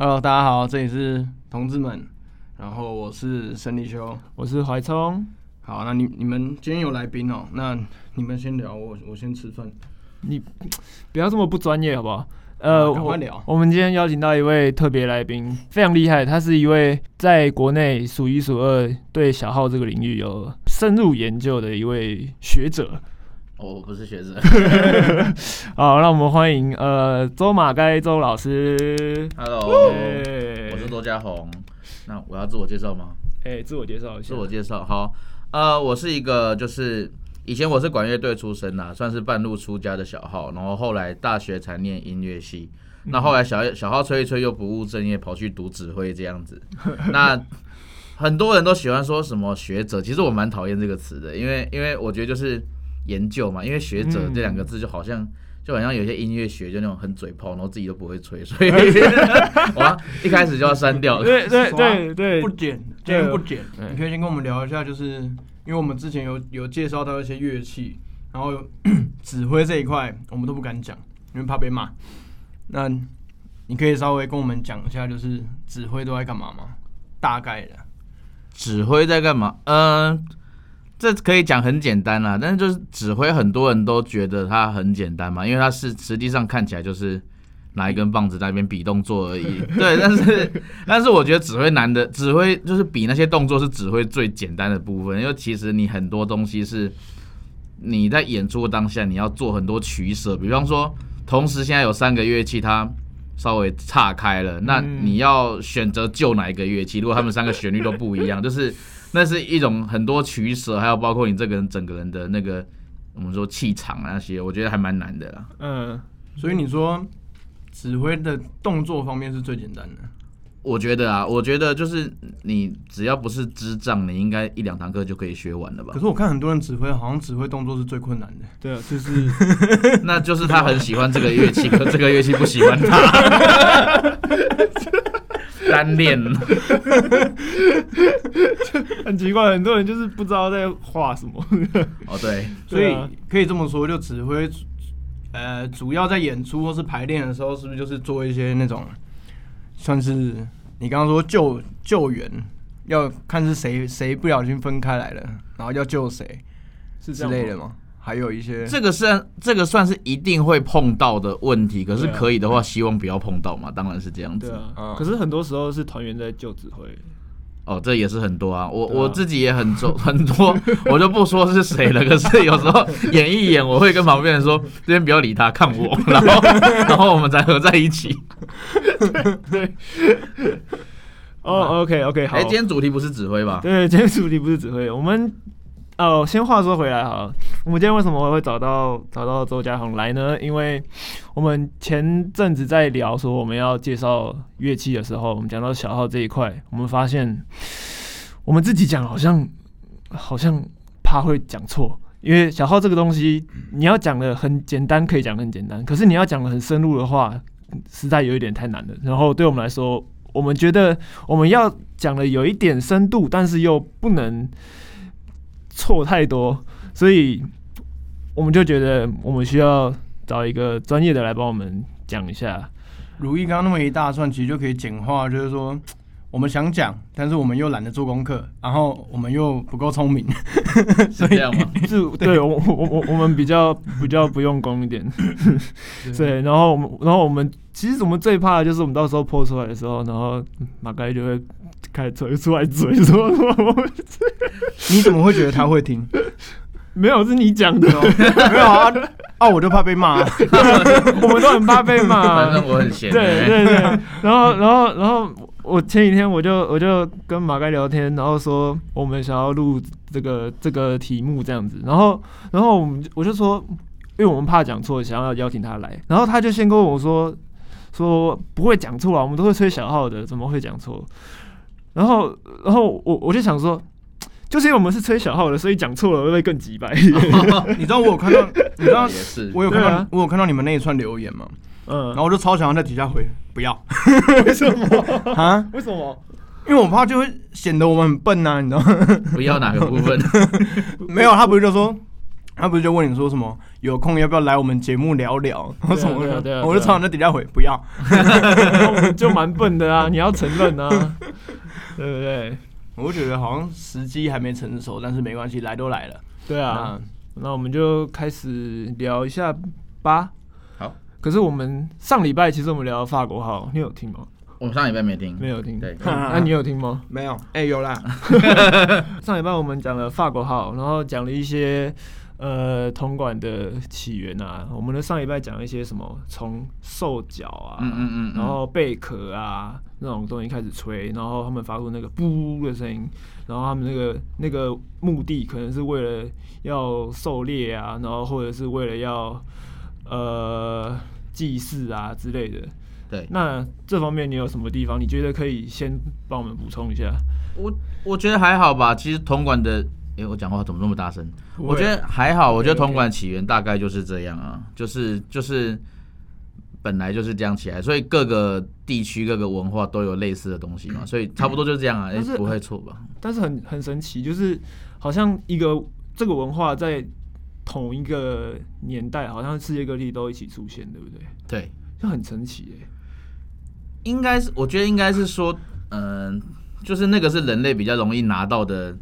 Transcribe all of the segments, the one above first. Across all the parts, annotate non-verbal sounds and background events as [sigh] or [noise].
Hello，大家好，这里是同志们，然后我是沈立秋，我是怀聪。好，那你你们今天有来宾哦，那你们先聊，我我先吃饭。你不要这么不专业好不好？呃。我们今天邀请到一位特别来宾，非常厉害，他是一位在国内数一数二对小号这个领域有深入研究的一位学者。我不是学生。[laughs] 好，那我们欢迎呃周马该周老师。Hello，哎我是周家宏。那我要自我介绍吗？哎，自我介绍一下。自我介绍，好，呃，我是一个就是以前我是管乐队出身啦，算是半路出家的小号，然后后来大学才念音乐系，那后来小小号吹一吹又不务正业，跑去读指挥这样子。[laughs] 那很多人都喜欢说什么学者，其实我蛮讨厌这个词的，因为因为我觉得就是研究嘛，因为学者嗯这两个字就好像。就好像有些音乐学就那种很嘴炮，然后自己都不会吹，所以 [laughs] [laughs] 我一开始就要删掉。对对对对不，剪，今天不剪。对你可以先跟我们聊一下，就是因为我们之前有有介绍到一些乐器，然后 [coughs] 指挥这一块我们都不敢讲，因为怕被骂。那你可以稍微跟我们讲一下，就是指挥都在干嘛吗？大概的。指挥在干嘛？嗯、这可以讲很简单啦，但是就是指挥，很多人都觉得它很简单嘛，因为它是实际上看起来就是拿一根棒子在那边比动作而已。[laughs] 对，但是但是我觉得指挥难的，指挥就是比那些动作是指挥最简单的部分，因为其实你很多东西是你在演出当下你要做很多取舍，比方说同时现在有三个乐器，它稍微岔开了，那嗯你要选择救哪一个乐器？如果他们三个旋律都不一样，就是那是一种很多取舍，还有包括你这个人整个人的那个我们说气场啊那些，我觉得还蛮难的啦。嗯，所以你说指挥的动作方面是最简单的。我觉得啊，我觉得就是你只要不是智障，你应该一两堂课就可以学完了吧可？是我看很多人指挥，好像指挥动作是最困难的。对啊，就是 [laughs] 那就是他很喜欢这个乐器，可这个乐器不喜欢他。[laughs] 单练，[laughs] 很奇怪，很多人就是不知道在画什么。哦对，所以可以这么说，就指挥，呃，主要在演出或是排练的时候，是不是就是做一些那种，算是你刚刚说救救援，要看是谁谁不小心分开来了，然后要救谁是这样吗？类的吗？还有一些这个算这个算是一定会碰到的问题，可是可以的话，希望不要碰到嘛，当然是这样子。对啊嗯，可是很多时候是团员在救指挥。哦，这也是很多啊，我、啊我自己也很多 [laughs] 很多，我就不说是谁了。可是有时候演一演，我会跟旁边人说：“这边不要理他，看我。[laughs] ”然后然后我们才合在一起。[laughs] 对哦，OK OK，好。哎、今天主题不是指挥吧？对，今天主题不是指挥，我们哦，先话说回来好了，我们今天为什么会找到找到周家宏来呢？因为我们前阵子在聊说我们要介绍乐器的时候，我们讲到小号这一块，我们发现我们自己讲好像好像怕会讲错。因为小号这个东西，你要讲的很简单，可以讲很简单；可是你要讲的很深入的话，实在有一点太难了。然后对我们来说，我们觉得我们要讲的有一点深度，但是又不能错太多，所以我们就觉得我们需要找一个专业的来帮我们讲一下。如意刚刚那么一大串，其实就可以简化，就是说 [tsk] 我们想讲，但是我们又懒得做功课，然后我们又不够聪明，[laughs] 是这样吗？是，对我我我我们比较比较不用功一点，[laughs] 对，然后我们然后我们其实我们最怕的就是我们到时候破出来的时候，然后马该就会开始嘴出来嘴说说你怎么会觉得他会听？[laughs] 没有是你讲的，哦没有啊，[laughs] 啊，我就怕被骂、[laughs] 我们都很怕被骂。啊、反正我很闲。对对对，然后然后然后我前几天我就我就跟马盖聊天，然后说我们想要录这个这个题目这样子，然后然后我们就我就说，因为我们怕讲错，想要邀请他来，然后他就先跟我说说不会讲错啊，我们都会吹小号的，怎么会讲错？然后然后我我就想说。[tsk] 就是因为我们是吹小号的，所以讲错了会不会更急白？[laughs] 你知道我有看到，你知道也是。我有看到，啊我有看到你们那一串留言嘛，嗯然，后我就超想要在底下回不要 [laughs] 为什么？啊，为什么？因为我怕就会显得我们很笨呐、你知道吗？不要哪个部分？[laughs] 没有，他不是就说他不是就问你说什么有空要不要来我们节目聊聊，然后什么的对啊啊啊我就常常在底下回不要。就蛮笨的啊，你要承认啊，对不对？我觉得好像时机还没成熟，但是没关系，来都来了。对啊，那我们就开始聊一下吧。好，可是我们上礼拜其实我们聊法国号，你有听吗？我们上礼拜没听，没有听。对嗯那 [laughs] 你有听吗？没有，哎、有啦，[laughs] 上礼拜我们讲了法国号，然后讲了一些呃铜管的起源啊。我们的上一拜讲一些什么从兽脚啊，嗯嗯然后贝壳啊那种东西开始吹，然后他们发出那个噗的声音，然后他们那个那个目的可能是为了要狩猎啊，然后或者是为了要呃祭祀啊之类的。对，那这方面你有什么地方你觉得可以先帮我们补充一下？我我觉得还好吧。其实铜管的，诶，我讲话怎么那么大声？我觉得还好。我觉得铜管起源大概就是这样啊，就是就是本来就是这样起来，所以各个地区各个文化都有类似的东西嘛，所以差不多就是这样啊。不会错吧？但是很很神奇，就是好像一个这个文化在同一个年代，好像世界各地都一起出现，对不对？对，就很神奇哎、应该是，我觉得应该是说，嗯、就是那个是人类比较容易拿到的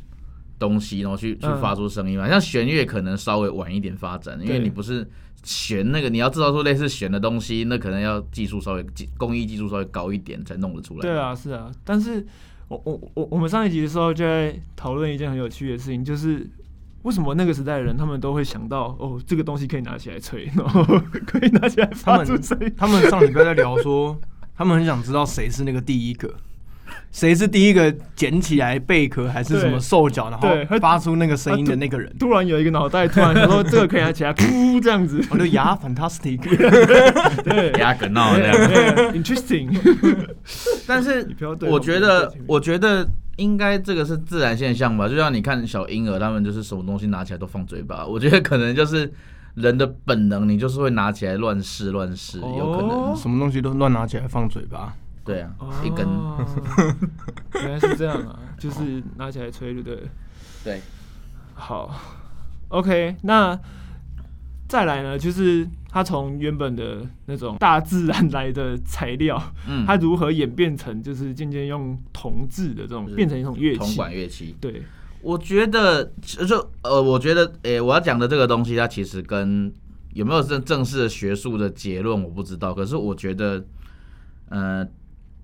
东西，然后去去嗯发出声音嘛。像弦乐可能稍微晚一点发展，因为你不是弦那个，你要制造出类似弦的东西，那可能要技术稍微技工艺技术稍微高一点才弄得出来。对，啊，是啊，但是我我我我们上一集的时候就在讨论一件很有趣的事情，就是为什么那个时代的人他们都会想到哦，这个东西可以拿起来吹，然后可以拿起来他发们出声音。他们上礼拜在聊说，他们很想知道谁是那个第一个，谁是第一个捡起来贝壳还是什么对兽脚，然对后发出那个声音的那个人。突然有一个脑袋突然想说这个可以拿起来，噗这样子，我就牙，fantastic，[laughs] 对牙梗闹这样。对，interesting。[laughs] 但是你不要对我我觉得，我觉得应该这个是自然现象吧。就像你看小婴儿，他们就是什么东西拿起来都放嘴巴。我觉得可能就是人的本能，你就是会拿起来乱试乱试，有可能。哦什么东西都乱拿起来放嘴巴。对啊，一根。哦 [laughs] 原来是这样啊，就是拿起来吹，对？对，好，OK，那再来呢，就是它从原本的那种大自然来的材料，嗯，它如何演变成就是渐渐用铜制的这种变成一种乐器铜？管乐器。对，我觉得就呃，我觉得诶、我要讲的这个东西，它其实跟有没有正正式的学术的结论我不知道，可是我觉得，呃，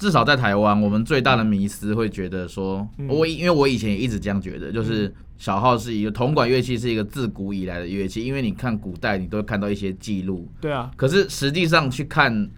至少在台湾，我们最大的迷思会觉得说，嗯。我因为我以前也一直这样觉得，就是小号是一个铜管乐器，是一个自古以来的乐器，因为你看古代，你都会看到一些记录，对啊，可是实际上去看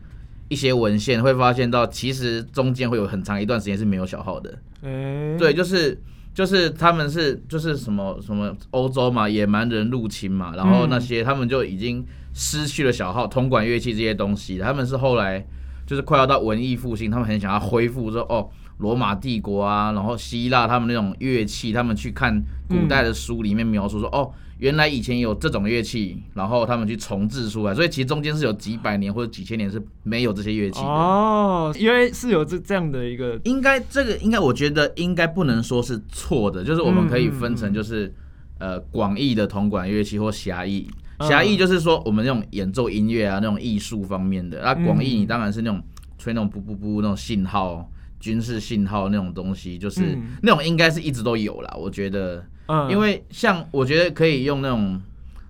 一些文献，会发现到其实中间会有很长一段时间是没有小号的。哎、对，就是就是他们是就是什么什么欧洲嘛，野蛮人入侵嘛，然后那些他们就已经失去了小号、铜管乐器这些东西，他们是后来就是快要到文艺复兴，他们很想要恢复说哦。罗马帝国啊，然后希腊他们那种乐器，他们去看古代的书里面描述说，哦，原来以前有这种乐器，然后他们去重置出来，所以其实中间是有几百年或者几千年是没有这些乐器的。哦，因为是有这这样的一个应该这个应该，我觉得应该不能说是错的，就是我们可以分成就是、呃广义的铜管乐器或狭义。嗯。狭义就是说我们那种演奏音乐啊那种艺术方面的，那广义你当然是那种吹那种噗噗噗那种信号、军事信号那种东西，就是、嗯。那种应该是一直都有啦。我觉得，嗯，因为像我觉得可以用那种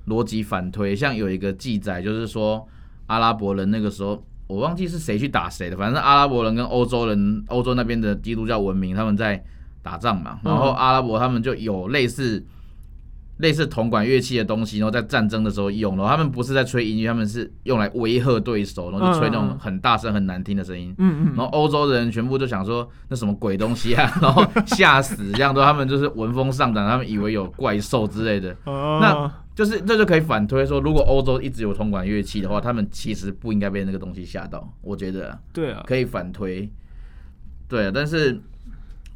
逻辑反推，像有一个记载就是说阿拉伯人那个时候。我忘记是谁去打谁的，反正阿拉伯人跟欧洲人，欧洲那边的基督教文明，他们在打仗嘛，然后嗯阿拉伯他们就有类似类似铜管乐器的东西，然后在战争的时候用，然后他们不是在吹音乐，他们是用来威吓对手，然后就吹那种很大声、很难听的声音。嗯嗯，然后欧洲的人全部就想说那什么鬼东西啊，然后吓死这样都他们就是闻风丧胆，他们以为有怪兽之类的，哦。那就是这就可以反推说，如果欧洲一直有铜管乐器的话，他们其实不应该被那个东西吓到，我觉得啊对啊，可以反推。对啊，但是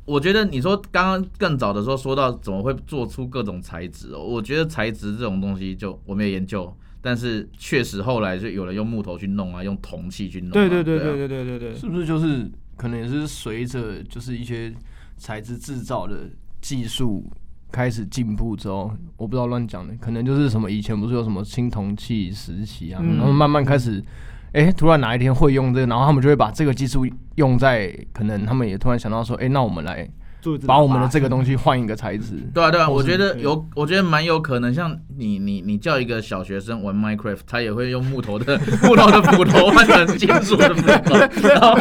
我觉得你说刚刚更早的时候说到怎么会做出各种材质哦，我觉得材质这种东西就我没有研究，但是确实后来就有人用木头去弄啊，用铜器去弄啊、对对对啊。对对对对对，是不是就是可能也是随着就是一些材质制造的技术开始进步之后，我不知道乱讲的，可能就是什么以前不是有什么青铜器时期啊，嗯。然后慢慢开始，哎、突然哪一天会用这个，然后他们就会把这个技术用在，可能他们也突然想到说，哎、那我们来把我们的这个东西换一个材质。对啊，对啊，我觉得有，我觉得蛮有可能。像你，你，你叫一个小学生玩 Minecraft，他也会用木头的 [laughs] 木头的斧头换成金属的斧头，然后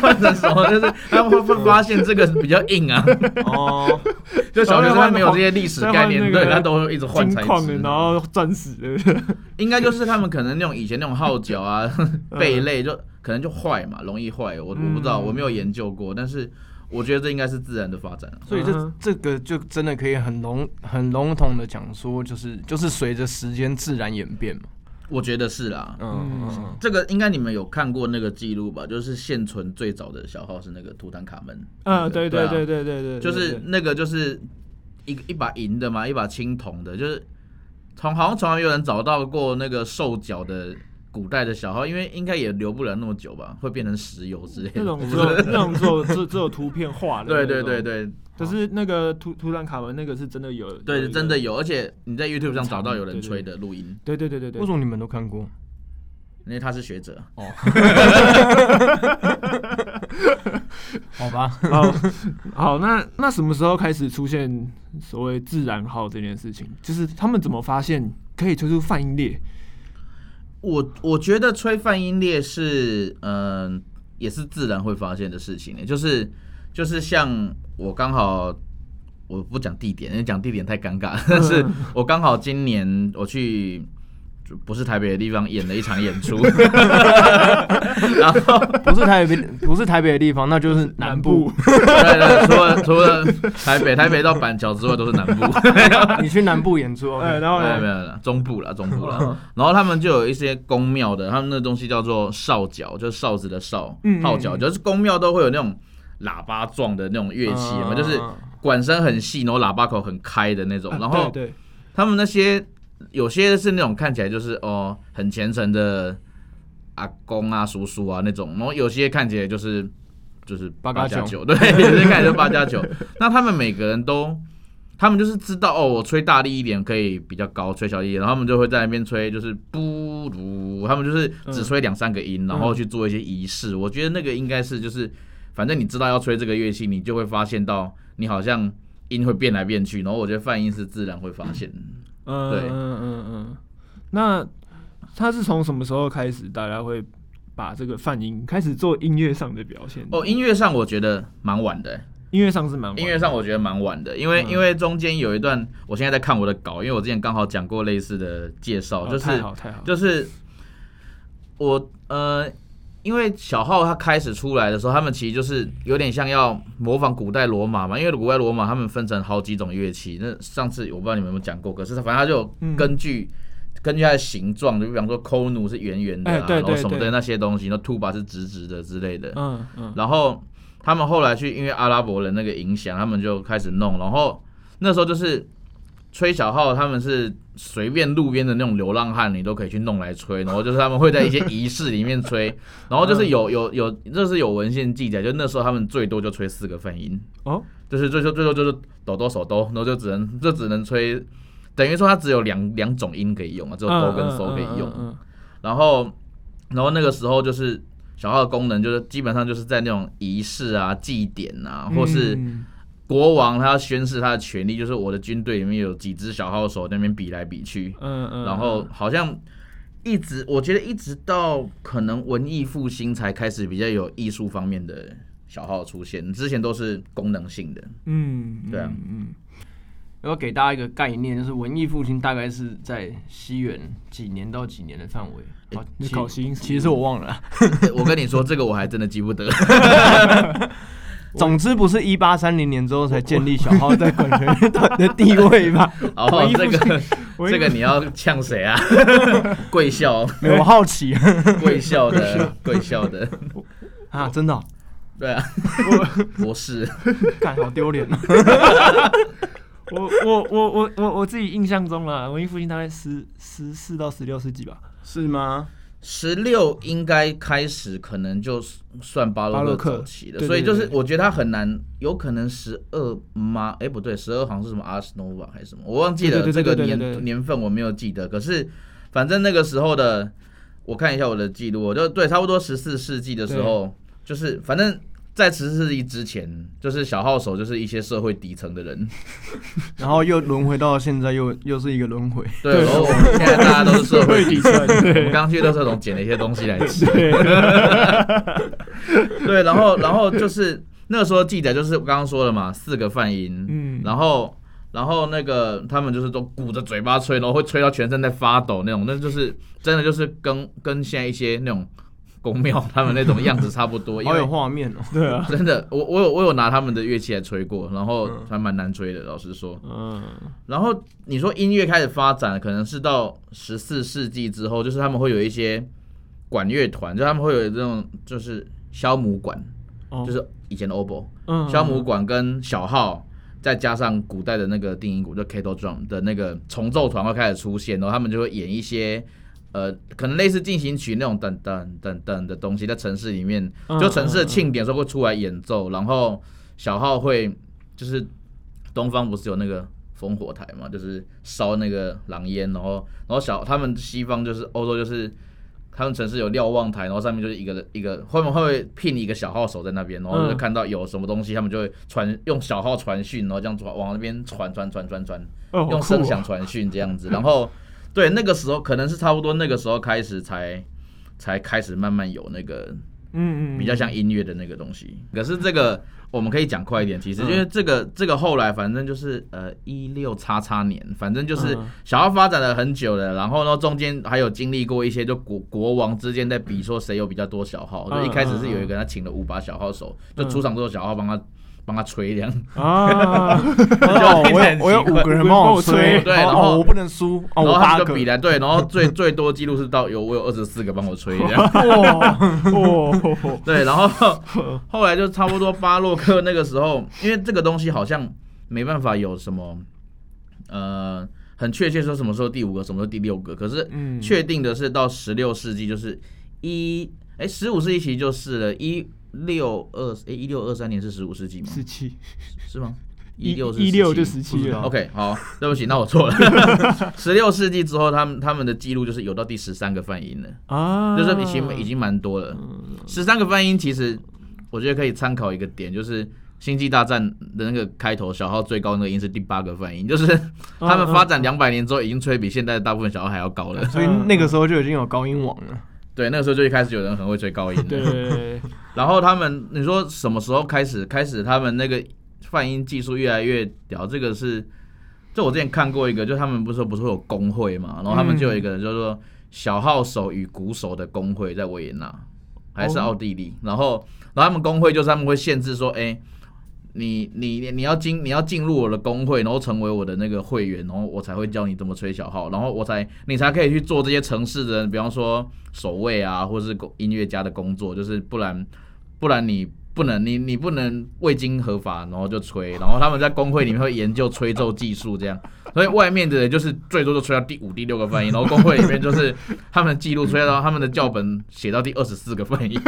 换成什么？就是他会会发现这个比较硬啊。哦，[laughs] 就小学生他没有这些历史概念，对他都会一直换材质。然后钻石的，应该就是他们可能那种以前那种号角啊、[laughs] 贝类，就可能就坏嘛，容易坏。我我不知道，嗯我没有研究过，但是我觉得这应该是自然的发展啊。所以这、这个就真的可以很笼很笼统的讲说，就是就是随着时间自然演变嘛。我觉得是啦。嗯这个应该你们有看过那个记录吧？就是现存最早的小号是那个图坦卡门。嗯，对对对对对对，就是那个就是一一把银的嘛，一把青铜的，就是从好像从来没有人找到过那个兽脚的古代的小号，因为应该也留不了那么久吧，会变成石油之类的。那种只有那种只有只只有图片画的，对对对，对可是那个图图坦卡文那个是真的有，对，真的，有，而且你在 YouTube 上找到有人吹的录音，对对对对对为什，么你们都看过？因为他是学者哦。[laughs] 好吧，好，好，那那什么时候开始出现所谓自然号这件事情？就是他们怎么发现可以吹出泛音列？我我觉得吹泛音列是，嗯、也是自然会发现的事情呢。就是就是像我刚好，我不讲地点，因为讲地点太尴尬。[laughs] 但是我刚好今年我去就不是台北的地方演了一场演出，[laughs] 然后不是台北，不是台北的地方，那就是南部。对对，除了除了台北，台北到板桥之外都是南部。[laughs] 你去南部演出哎？然后没有没？有了，中部了，中部了。然后他们就有一些宫庙的，他们那东西叫做哨角，就是哨子的哨嗯，号角，就是宫庙都会有那种喇叭状的那种乐器就是管声很细，然后喇叭口很开的那种。啊然后他们那些有些是那种看起来就是哦很虔诚的阿公啊、叔叔啊那种，然后有些看起来就是就是八加九，对，[laughs] 有些看起来就是八加九。[laughs] 那他们每个人都，他们就是知道哦，我吹大力一点可以比较高，吹小力一点，然后他们就会在那边吹，就是不如他们就是只吹两三个音，然后去做一些仪式。我觉得那个应该是就是，反正你知道要吹这个乐器，你就会发现到你好像音会变来变去，然后我觉得泛音是自然会发现。嗯对。嗯嗯嗯。那他是从什么时候开始，大家会把这个泛音开始做音乐上的表现？哦，音乐上我觉得蛮晚的、音乐上是蛮晚的。音乐上我觉得蛮晚的，因为、嗯。因为中间有一段，我现在在看我的稿，因为我之前刚好讲过类似的介绍，哦就是太好太好，就是我呃，因为小号它开始出来的时候，他们其实就是有点像要模仿古代罗马嘛，因为古代罗马他们分成好几种乐器，那上次我不知道你们有没有讲过，可是它反正它就根据。根据它的形状，就比方说抠努是圆圆的然后什么的那些东西，那 tuba 是直直的之类的，嗯嗯然后他们后来去因为阿拉伯人那个影响，他们就开始弄。然后那时候就是吹小号，他们是随便路边的那种流浪汉，你都可以去弄来吹。然后就是他们会在一些仪式里面吹，然后就是有有有，这是有文献记载，就那时候他们最多就吹四个泛音，哦就是最多最多就是抖抖手抖，然后就只能就只能吹。等于说它只有两两种音可以用啊，只有哆跟嗦可以用。嗯然后，然后那个时候就是小号的功能，就是基本上就是在那种仪式啊、祭典啊，或是嗯国王他要宣誓他的权利，就是我的军队里面有几只小号手在那边比来比去，嗯嗯，然后好像一直我觉得一直到可能文艺复兴才开始比较有艺术方面的小号出现，之前都是功能性的。嗯对啊嗯要给大家一个概念，就是文艺复兴大概是在西元几年到几年的范围。好，其实我忘了，[laughs] 我跟你说，这个我还真的记不得。总之不是一八三零年之后才建立小号在管弦乐团的地位吧？[laughs] 哦这个 [laughs] 这个你要呛谁啊？[laughs] 贵校，我好奇贵校的，贵校的，啊，真的哦，对啊，博士。干好丢脸啊！我我我我我我自己印象中啦，文艺复兴大概十十四到十六世纪吧。是吗？十六应该开始可能就算巴洛克巴洛克早期的，对所以就是我觉得他很难，有可能十二吗？哎，不对，十二好像是什么阿斯诺瓦还是什么，我忘记了这个年年份我没有记得。可是反正那个时候的，我看一下我的记录，我就对，差不多十四世纪的时候，就是反正。在十四世纪之前，就是小号手，就是一些社会底层的人，[laughs] 然后又轮回到现在又又是一个轮回。对，然后我们现在大家都是社会底层，[laughs] 我刚去乐色桶捡了一些东西来吃，[laughs] 对，对，然后然后就是那个时候记载就是我刚刚说了嘛，四个泛音，嗯。然后然后那个他们就是都鼓着嘴巴吹，然后会吹到全身在发抖那种，那就是真的就是跟跟现在一些那种宫庙他们那种样子差不多，[laughs] 因好有为画面哦、[laughs] 对啊，真的我我有我有拿他们的乐器来吹过，然后嗯。还蛮难吹的，老实说。嗯。然后你说音乐开始发展，可能是到十四世纪之后，就是他们会有一些管乐团，就他们会有这种就是消母管，哦。就是以前的 oboe 嗯消母管跟小号，再加上古代的那个定音鼓，就 kettle drum 的那个重奏团会开始出现，然后他们就会演一些。呃，可能类似进行曲那种等等等等的东西，在城市里面，嗯就城市的庆典的时候会出来演奏，然后小号会就是东方不是有那个烽火台嘛，就是烧那个狼烟，然后然后小他们西方就是欧洲就是他们城市有瞭望台，然后上面就是一个一个后面会聘一个小号手在那边，然后就看到有什么东西，他们就会传用小号传讯，然后这样传往那边传传传传传，哦用声响传讯这样子，然后对那个时候可能是差不多那个时候开始才才开始慢慢有那个嗯嗯比较像音乐的那个东西。可是这个我们可以讲快一点，其实嗯因为这个这个后来反正就是呃一六叉叉年，反正就是嗯小号发展了很久了，然后呢中间还有经历过一些就国国王之间在比说谁有比较多小号，嗯就一开始是有一个人他请了五把小号手，就出场之后小号帮他。帮他吹这样，啊，[laughs] 哦，我有我有五个人帮我吹，对然后哦，我不能输，哦，然后他就比来对，然后最最多记录是到有我有二十四个帮我吹这样，哇 [laughs] 哦，[laughs] 对，然后后来就差不多巴洛克那个时候，因为这个东西好像没办法有什么呃很确切说什么时候第五个，什么时候第六个，可是嗯。确定的是到十六世纪就是一哎十五世纪其实就是了，一六二诶一六二三年是十五世纪吗？十七是吗？一六是一六就十七了 OK，好，对不起，那我错了。[laughs] 十六世纪之后，他们他们的记录就是有到第十三个泛音了。啊，就是已经已经蛮多了。十三个泛音，其实我觉得可以参考一个点，就是《星际大战》的那个开头小号最高那个音是第八个泛音，就是 [laughs] 他们发展两百年之后，已经吹比现在的大部分小号还要高了。所以那个时候就已经有高音网了。对，那个时候就一开始有人很会吹高音对的。然后他们，你说什么时候开始开始他们那个泛音技术越来越屌？这个是，就我之前看过一个，就他们不是说不是会有工会嘛，然后他们就有一个人叫做小号手与鼓手的工会在维也纳还是奥地利，然后然后他们工会就是他们会限制说，哎、你你你要进你要进入我的工会，然后成为我的那个会员，然后我才会教你怎么吹小号，然后我才你才可以去做这些城市的人，比方说守卫啊，或是音乐家的工作，就是不然不然你不能你你不能未经合法，然后就吹，然后他们在工会里面会研究吹奏技术这样，所以外面的人就是最多就吹到第五、第六个泛音，然后工会里面就是他们记录吹到他们的教本写到第二十四个泛音，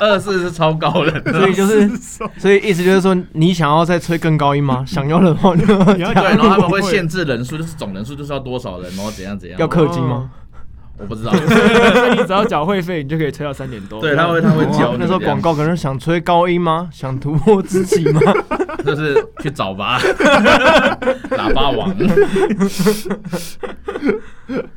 二十四是超高的，所以就是，[laughs] 所以意思就是说，你想要再吹更高音吗？[laughs] 想要的话就对，然后他们会限。限制人数，就是总人数就是要多少人，然后怎样怎样，要氪金吗？我不知道，[laughs] 所以你只要缴会费，你就可以吹到三点多。对，他会他会教你那时候广告可能想吹高音吗？想突破自己吗？[laughs] 就是去找吧，[laughs] 喇叭王。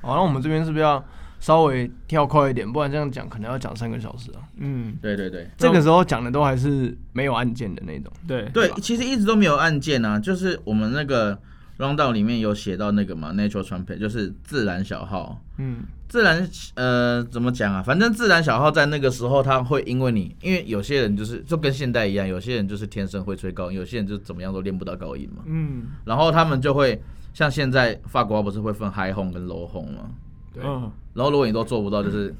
好，那我们这边是不是要稍微跳快一点？不然这样讲可能要讲三个小时啊。嗯，对对对这个时候讲的都还是没有按键的那种。对对，其实一直都没有按键啊，就是我们那个 rundown 里面有写到那个嘛，natural trumpet 就是自然小号。嗯自然呃怎么讲啊？反正自然小号在那个时候，它会因为你，因为有些人就是就跟现代一样，有些人就是天生会吹高音，有些人就怎么样都练不到高音嘛。嗯然后他们就会像现在法国不是会分 high home 跟 low home 吗？对嗯，然后如果你都做不到，就是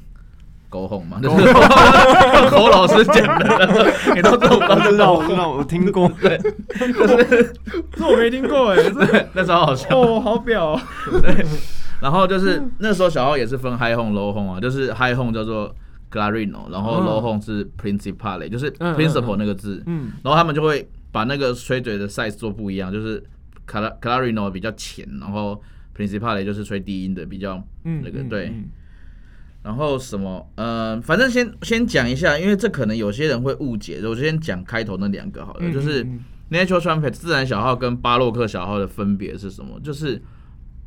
沟哄嘛，就是侯老师讲的，你都做不到，就是我知道，我知道，我听过。[laughs] 这我没听过哎，这那超好笑。哦好表哦。[laughs] 然后就是那时候小号也是分 high home low home 啊，就是 high home 叫做 clarino，然后嗯 low home 是 principale，就是 principal 那个字，嗯。然后他们就会把那个吹嘴的 size 做不一样，就是 cla- clarino 比较浅，然后 principale 就是吹低音的比较那个对。嗯然后什么？呃，反正先先讲一下，因为这可能有些人会误解。我先讲开头那两个好了，嗯就是嗯 natural trumpet 自然小号跟巴洛克小号的分别是什么？就是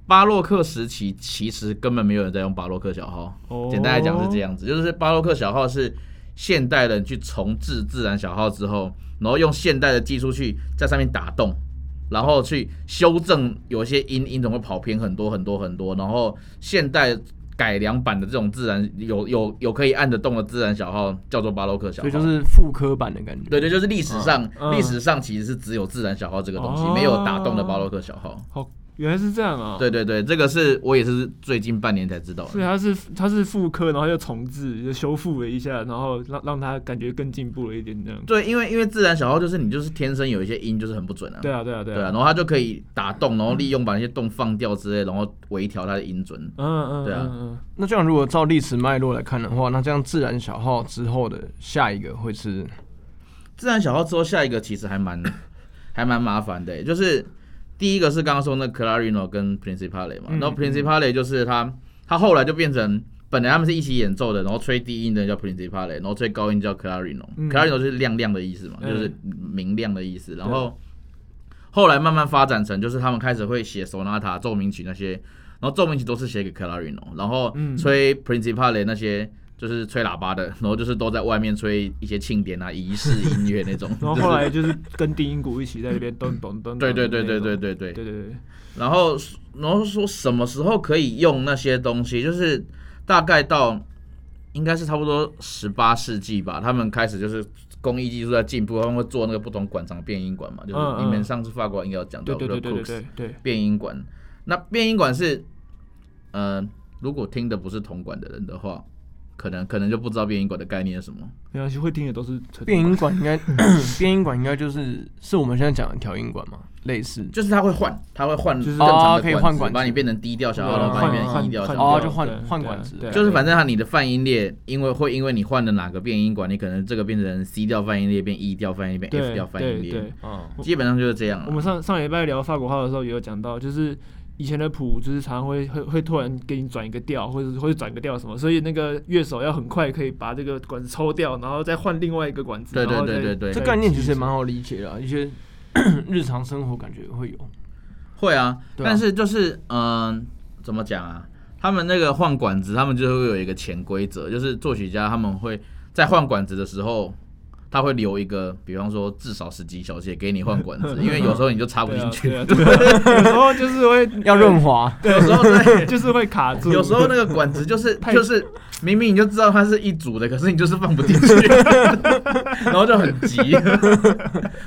巴洛克时期其实根本没有人在用巴洛克小号，哦简单来讲是这样子，就是巴洛克小号是现代人去重置自然小号之后，然后用现代的技术去在上面打洞。然后去修正有些音音总会跑偏很多很多很多，然后现代改良版的这种自然有有有可以按得动的自然小号叫做巴洛克小号，所以就是复刻版的感觉。对对，就是历史上嗯历史上其实是只有自然小号这个东西，哦没有打动的巴洛克小号。好，原来是这样啊。对对对，这个是我也是最近半年才知道的。所以它是它是复刻，然后又重置，又修复了一下，然后让让它感觉更进步了一点这样。对，因为因为自然小号就是你就是天生有一些音就是很不准啊。对啊，对啊，对对啊，然后它就可以打洞，然后利用把那些洞放掉之类，然后微调它的音准。嗯嗯，对啊嗯嗯那这样如果照历史脉络来看的话，那这样自然小号之后的下一个会是自然小号之后，下一个其实还蛮还蛮麻烦的欸，就是第一个是刚刚说那 Clarino 跟 Principale 嘛，嗯然后 Principale 就是他他后来就变成本来他们是一起演奏的，然后吹低音的叫 Principale，然后吹高音叫 Clarino，Clarino、就是亮亮的意思嘛，嗯。就是明亮的意思，然后后来慢慢发展成就是他们开始会写 sonata 奏鸣曲那些，然后奏鸣曲都是写给 Clarino，然后嗯。吹 Principale 那些。就是吹喇叭的，[laughs] 然后就是都在外面吹一些庆典啊、仪式音乐那种。[laughs] 然后后来就是跟低音鼓一起在那边咚咚咚。对对对对对对对。对对对。然后然后说什么时候可以用那些东西，就是大概到应该是差不多十八世纪吧，他们开始就是工艺技术在进步，他们会做那个不同管长变音管嘛，就是你们上次法国应该有讲到对对对对对对。变音管。那变音管是，呃，如果听的不是铜管的人的话，可能可能就不知道变音管的概念是什么。没关系，会听的都是变音管？应该 [coughs] 变音管应该就是是我们现在讲的调音管嘛，类似。就是它会换，它会换就是正常哦可以换管子把你变成低调小号，对然后把你变换成低调小换号。哦就换换管子就是反正它你的泛音列，因为会因为你换了哪个变音管，你可能这个变成 C 调泛音列，变 E 调泛音列，变 F 调泛音列基本上就是这样啊我们上上礼拜聊法国号的时候也有讲到，就是以前的谱就是常常会会会突然给你转一个调，或者或者转个调什么，所以那个乐手要很快可以把这个管子抽掉，然后再换另外一个管子。对对对对对这概念其实也蛮好理解的啊，一些 [coughs] 日常生活感觉会有。会啊，啊但是就是嗯、怎么讲啊？他们那个换管子，他们就会有一个潜规则，就是作曲家他们会在换管子的时候。他会留一个，比方说至少十几小节给你换管子，[laughs] 因为有时候你就插不进去，对啊对啊有时候就是会 [laughs] 要润滑，[laughs] 有时候对，就是会卡住，有时候那个管子就是就是明明你就知道它是一组的，可是你就是放不进去，然后就很急。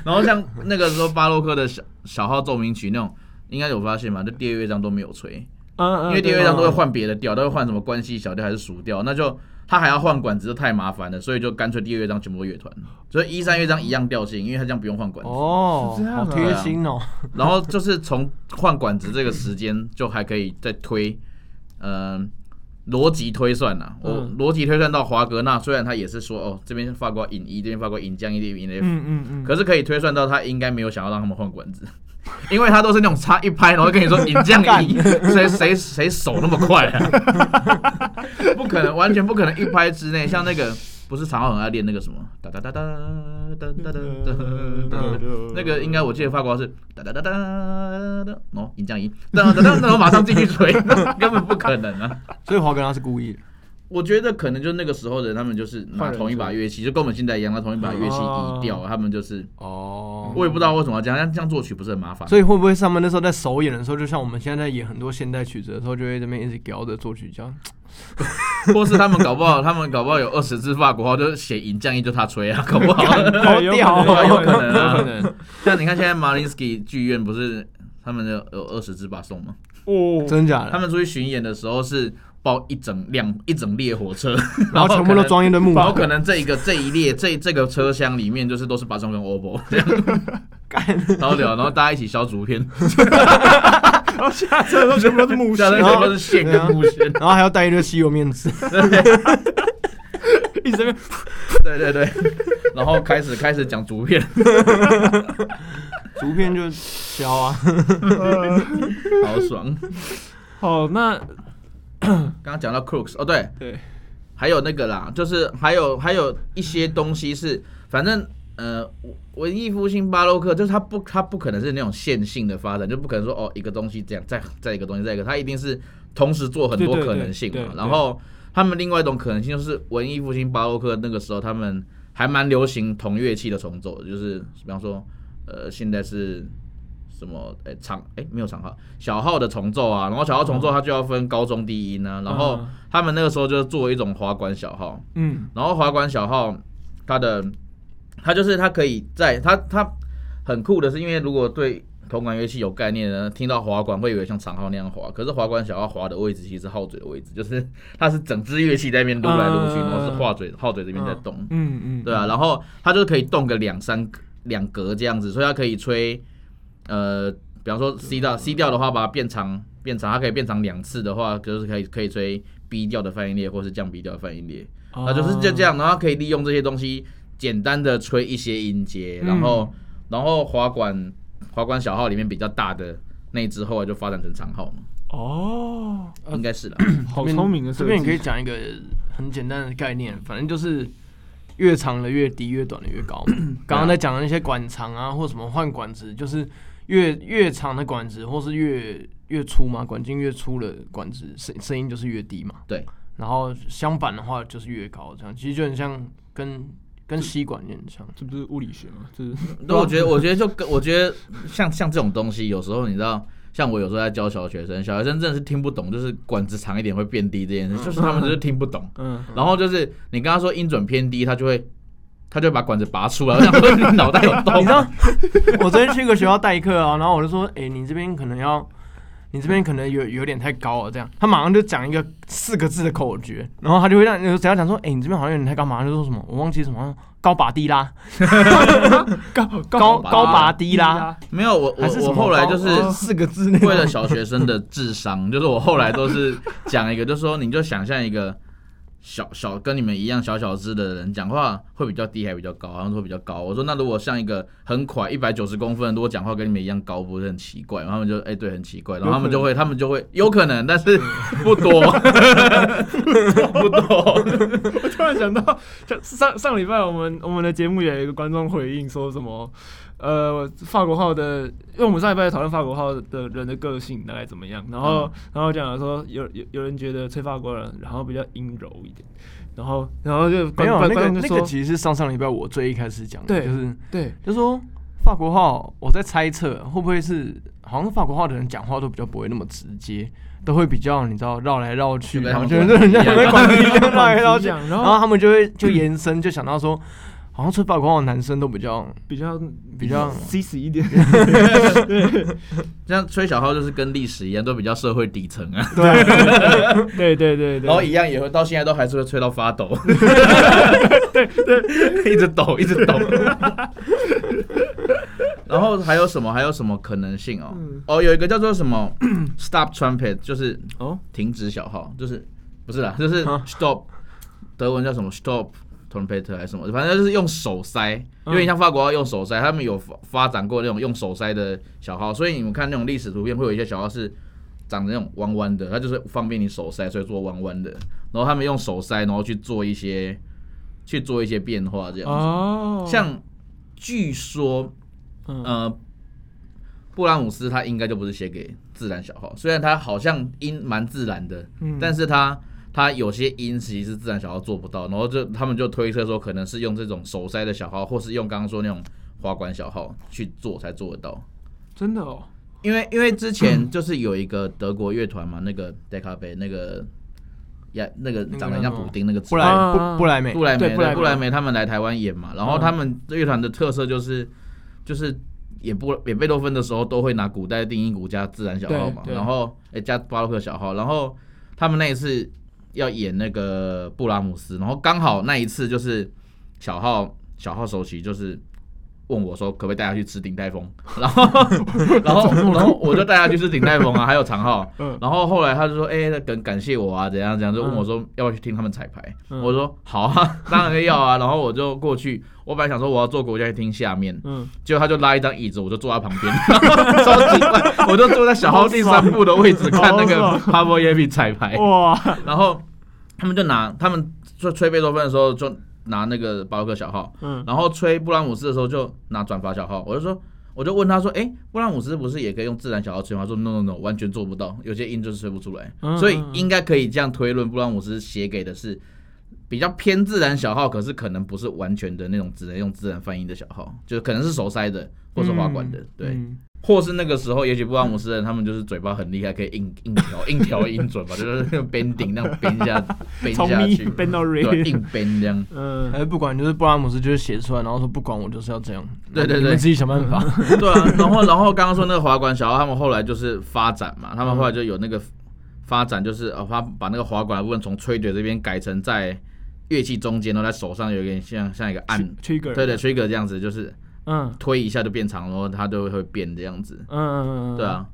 然后像那个时候巴洛克的小小号奏鸣曲那种，应该有发现吧？就第二乐章都没有吹，嗯，嗯因为第二乐章都会换别的调，都会换什么关系小调还是熟调，那就他还要换管子，就太麻烦了，所以就干脆第二乐章全部都乐团，所以一三乐章一样调性，因为他这样不用换管子。哦是这，样啊。好贴心哦。[laughs] 然后就是从换管子这个时间就还可以再推，嗯、逻辑推算呐、我嗯。逻辑推算到华格纳，虽然他也是说哦，这边发过引一，这边发过引降一，这边引 F，、嗯嗯嗯，可是可以推算到他应该没有想要让他们换管子，因为他都是那种差一拍，然后跟你说引降一，谁谁谁手那么快啊？[laughs] 不可能，完全不可能一拍之内，像那个不是常浩很爱练那个什么哒哒哒哒哒哒哒哒哒。那个应该我记得法国是哒哒哒哒哒，哦，引降一，哒哒哒，然后马上继续吹，[laughs] 根本不可能啊！所以华格纳是故意的。我觉得可能就那个时候的人，他们就是拿同一把乐器，就跟我们现在一样，拿同一把乐器移调，他们就是哦我也不知道为什么要这样，这样作曲不是很麻烦？所以会不会他们那时候在首演的时候，就像我们现在在演很多现代曲子的时候，就会这边一直聊着作曲家，[laughs] 或是他们搞不好，[laughs] 他们搞不好有二十支法国号，就是写引降一就他吹啊，[laughs] 搞不好。对有屌有可能啊有可能像你看现在马林斯基剧院不是他们有有二十支把送吗？哦，真假的？他们出去巡演的时候是包一整辆一整列火车，[laughs] 然后全部都装一堆木板，然后可能这一个这一列这这个车厢里面就是都是巴松跟 OPPO 这样，[laughs] 超屌，然后大家一起削竹片，[laughs] 然后下车的时候全部都是木下屑，面全部都是线跟木屑，然后还要带一堆吸油面纸，一直边对对对，然后开始开始讲竹片，竹片就削啊。好爽。好，那刚刚讲到 Crooks，哦对，对，还有那个啦，就是还有还有一些东西是，反正呃，文艺复兴巴洛克就是它不它不可能是那种线性的发展，就不可能说哦一个东西这样，再再一个东西再一个，它一定是同时做很多可能性嘛。然后他们另外一种可能性就是文艺复兴巴洛克那个时候他们还蛮流行同乐器的重奏，就是比方说呃现在是。什么？诶、长诶、没有长号，小号的重奏啊，然后小号重奏它就要分高中低音啊，然后嗯。他们那个时候就做一种滑管小号，嗯。然后滑管小号它的它就是它可以在它它很酷的是，因为如果对铜管乐器有概念的人，听到滑管会以为像长号那样滑，可是滑管小号滑的位置其实是号嘴的位置，就是它是整支乐器在那边撸来撸去，嗯然后是画嘴号嘴这边在动，嗯。嗯，对啊，然后它就可以动个两三格两格这样子，所以它可以吹，呃，比方说 C 调 C 调的话，把它变长变长，它可以变长两次的话，就是可以可以吹 B 调的泛音列或是降 B 调的泛音列，那就是就这样，然后可以利用这些东西简单的吹一些音阶，然后然后滑管滑管小号里面比较大的那一支后来就发展成长号嘛，哦，应该是啦，[coughs] 好聪明的设计，这边你可以讲一个很简单的概念，反正就是越长的越低，越短的越高。刚刚在讲的那些管长啊，或什么换管子，就是越越长的管子，或是越越粗嘛，管径越粗的管子，声声音就是越低嘛。对。然后相反的话就是越高，这样其实就很像跟跟吸管有点像。这不是物理学吗？这是对，我觉得，我觉得就跟我觉得像像这种东西，有时候你知道，像我有时候在教小学生，小学生真的是听不懂，就是管子长一点会变低这件事，就是他们就是听不懂。嗯，然后就是你跟他说音准偏低，他就会他就把管子拔出来。我想说 [laughs] 你脑袋有洞，你知道，我昨天去一个学校代课啊，然后我就说，哎、你这边可能要，你这边可能有有点太高了，这样，他马上就讲一个四个字的口诀，然后他就会让有只要讲说，哎、你这边好像有点太高，马上就说什么，我忘记什么，高拔低拉，[laughs] 高高拔高拔低拉，，没有我我我后来就是四个字为了小学生的智商，就是我后来都是讲一个，就是说你就想象一个小小跟你们一样小小只的人讲话会比较低还比较高，好像说比较高。我说那如果像一个很快一百九十公分，如果讲话跟你们一样高，不是很奇怪吗？他们就哎、对，很奇怪，然后他们就会他们就会有可能，但是不多，不多。我突然想到，就上上礼拜我们我们的节目也有一个观众回应说什么，呃，法国号的，因为我们上一拜讨论法国号的人的个性大概怎么样，然后、然后讲了说有有有人觉得吹法国人然后比较阴柔一点，然后然后就没有那个那个其实是上上礼拜我最一开始讲的，就是对就说法国号，我在猜测会不会是好像法国号的人讲话都比较不会那么直接，都会比较你知道绕来绕去，[laughs] 然后他们就人家管会管一样绕来绕去，然然后后他们就会就延伸就想到说，好像吹法国号的男生都比较比较比较 C 死一点，像吹小号就是跟历史一样，都比较社会底层啊，对。对对对对，然后一样也会到现在都还是会吹到发抖，对对，[laughs] 一直抖一直抖。然后还有什么？还有什么可能性哦？嗯。哦，有一个叫做什么 stop trumpet，就是哦。停止小号，就是不是啦，就是啊 stop，德文叫什么？stop trumpet 还是什么，反正就是用手塞，嗯有点像法国要用手塞，他们有发发展过那种用手塞的小号，所以你们看那种历史图片，会有一些小号是长得那种弯弯的，它就是方便你手塞，所以做弯弯的。然后他们用手塞，然后去做一些去做一些变化，这样子。哦，像据说，嗯呃，布拉姆斯他应该就不是写给自然小号，虽然他好像音蛮自然的，嗯但是他他有些音其实是自然小号做不到，然后就他们就推测说，可能是用这种手塞的小号，或是用刚刚说那种花管小号去做才做得到。真的哦，因为因为之前就是有一个德国乐团嘛，那个 d e c a b 那个呀那个长得很像补丁那个布莱啊。布布莱美布莱梅对布莱梅。布莱梅他们来台湾演嘛，然后他们乐团的特色就是就是演布演贝多芬的时候都会拿古代定音鼓加自然小号嘛，然后诶、加巴洛克小号，然后他们那一次要演那个布拉姆斯，然后刚好那一次就是小号小号首席就是问我说可不可以带他去吃鼎泰丰，[laughs] 然后 [laughs] 然后然后我就带他去吃鼎泰丰啊，还有长浩，[laughs] 嗯。然后后来他就说，哎、那感感谢我啊，怎样怎样，就问我说要不要去听他们彩排，嗯。我说好啊，当然要啊，然后我就过去，我本来想说我要坐国家厅下面，嗯，结果他就拉一张椅子，我就坐在旁边，超级怪，我就坐在小号第三部的位置看那个好 p a b l y e p 彩排，哇，然后他们就拿他们吹吹贝多芬的时候就拿那个巴洛克小号，嗯然后吹布拉姆斯的时候就拿转发小号，我就说。我就问他说：“哎、布拉姆斯不是也可以用自然小号吹吗？”他说：“No No No，完全做不到，有些音就是吹不出来。嗯所以应该可以这样推论，布拉姆斯写给的是比较偏自然小号，可是可能不是完全的那种只能用自然翻音的小号，就可能是手塞的或是滑管的，对。嗯或是那个时候，也许布拉姆斯人他们就是嘴巴很厉害，可以硬硬调硬调音准吧，就是用 bending 那样 bend 下 bend 下去，[laughs] bend 到对，re，硬 bend 这样。嗯。还是不管，就是布拉姆斯就是写出来，然后说不管我就是要这样，对对对。你自己想办法。[laughs] 对啊，然后然后刚刚说那个滑管小号，他们后来就是发展嘛，他们后来就有那个发展，就是呃，他把那个滑管的部分从吹嘴这边改成在乐器中间，然后在手上有点像像一个按，trigger，对对，trigger 这样子，就是嗯。推一下就变长，然后它就会变这样子。嗯嗯嗯，对啊，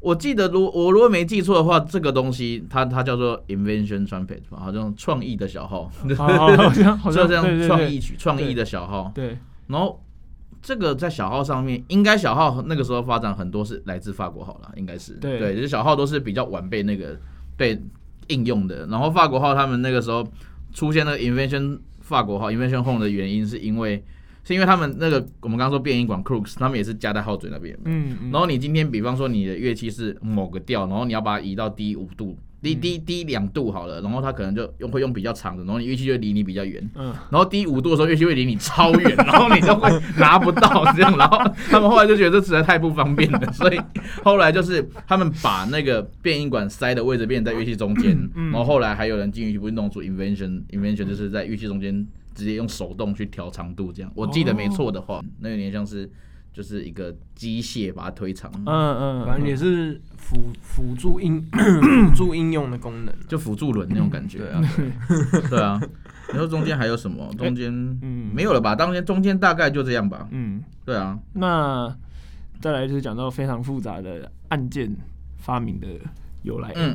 我记得如我如果没记错的话，这个东西它它叫做 invention trumpet 吧，好像创意的小号，好，好像好像 [laughs] 创意曲、创意的小号。对，然后这个在小号上面，应该小号那个时候发展很多是来自法国号了，应该是。对。对，就是小号都是比较晚被那个被应用的。然后法国号他们那个时候出现那个 invention 法国号 invention home 的原因，是因为是因为他们那个我们刚刚说变音管 crooks，他们也是加在号嘴那边。嗯嗯，然后你今天比方说你的乐器是某个调，然后你要把它移到低五度。低低低两度好了，然后它可能就用会用比较长的，然后你乐器就会离你比较远，嗯然后低五度的时候乐器会离你超远，[laughs] 然后你就会拿不到这样，然后他们后来就觉得这实在太不方便了，[laughs] 所以后来就是他们把那个变音管塞的位置变在乐器中间，嗯然后后来还有人进一步弄出 invention invention 就是在乐器中间直接用手动去调长度这样，我记得没错的话，那有点像是就是一个机械把它推长，嗯嗯，反正也是辅辅助应 [clears throat] 辅助应用的功能。就辅助轮那种感觉，对啊，[laughs] 对啊。你说中间还有什么？中间嗯没有了吧？当间中间大概就这样吧。嗯，对啊，那再来就是讲到非常复杂的按键发明的由来，嗯，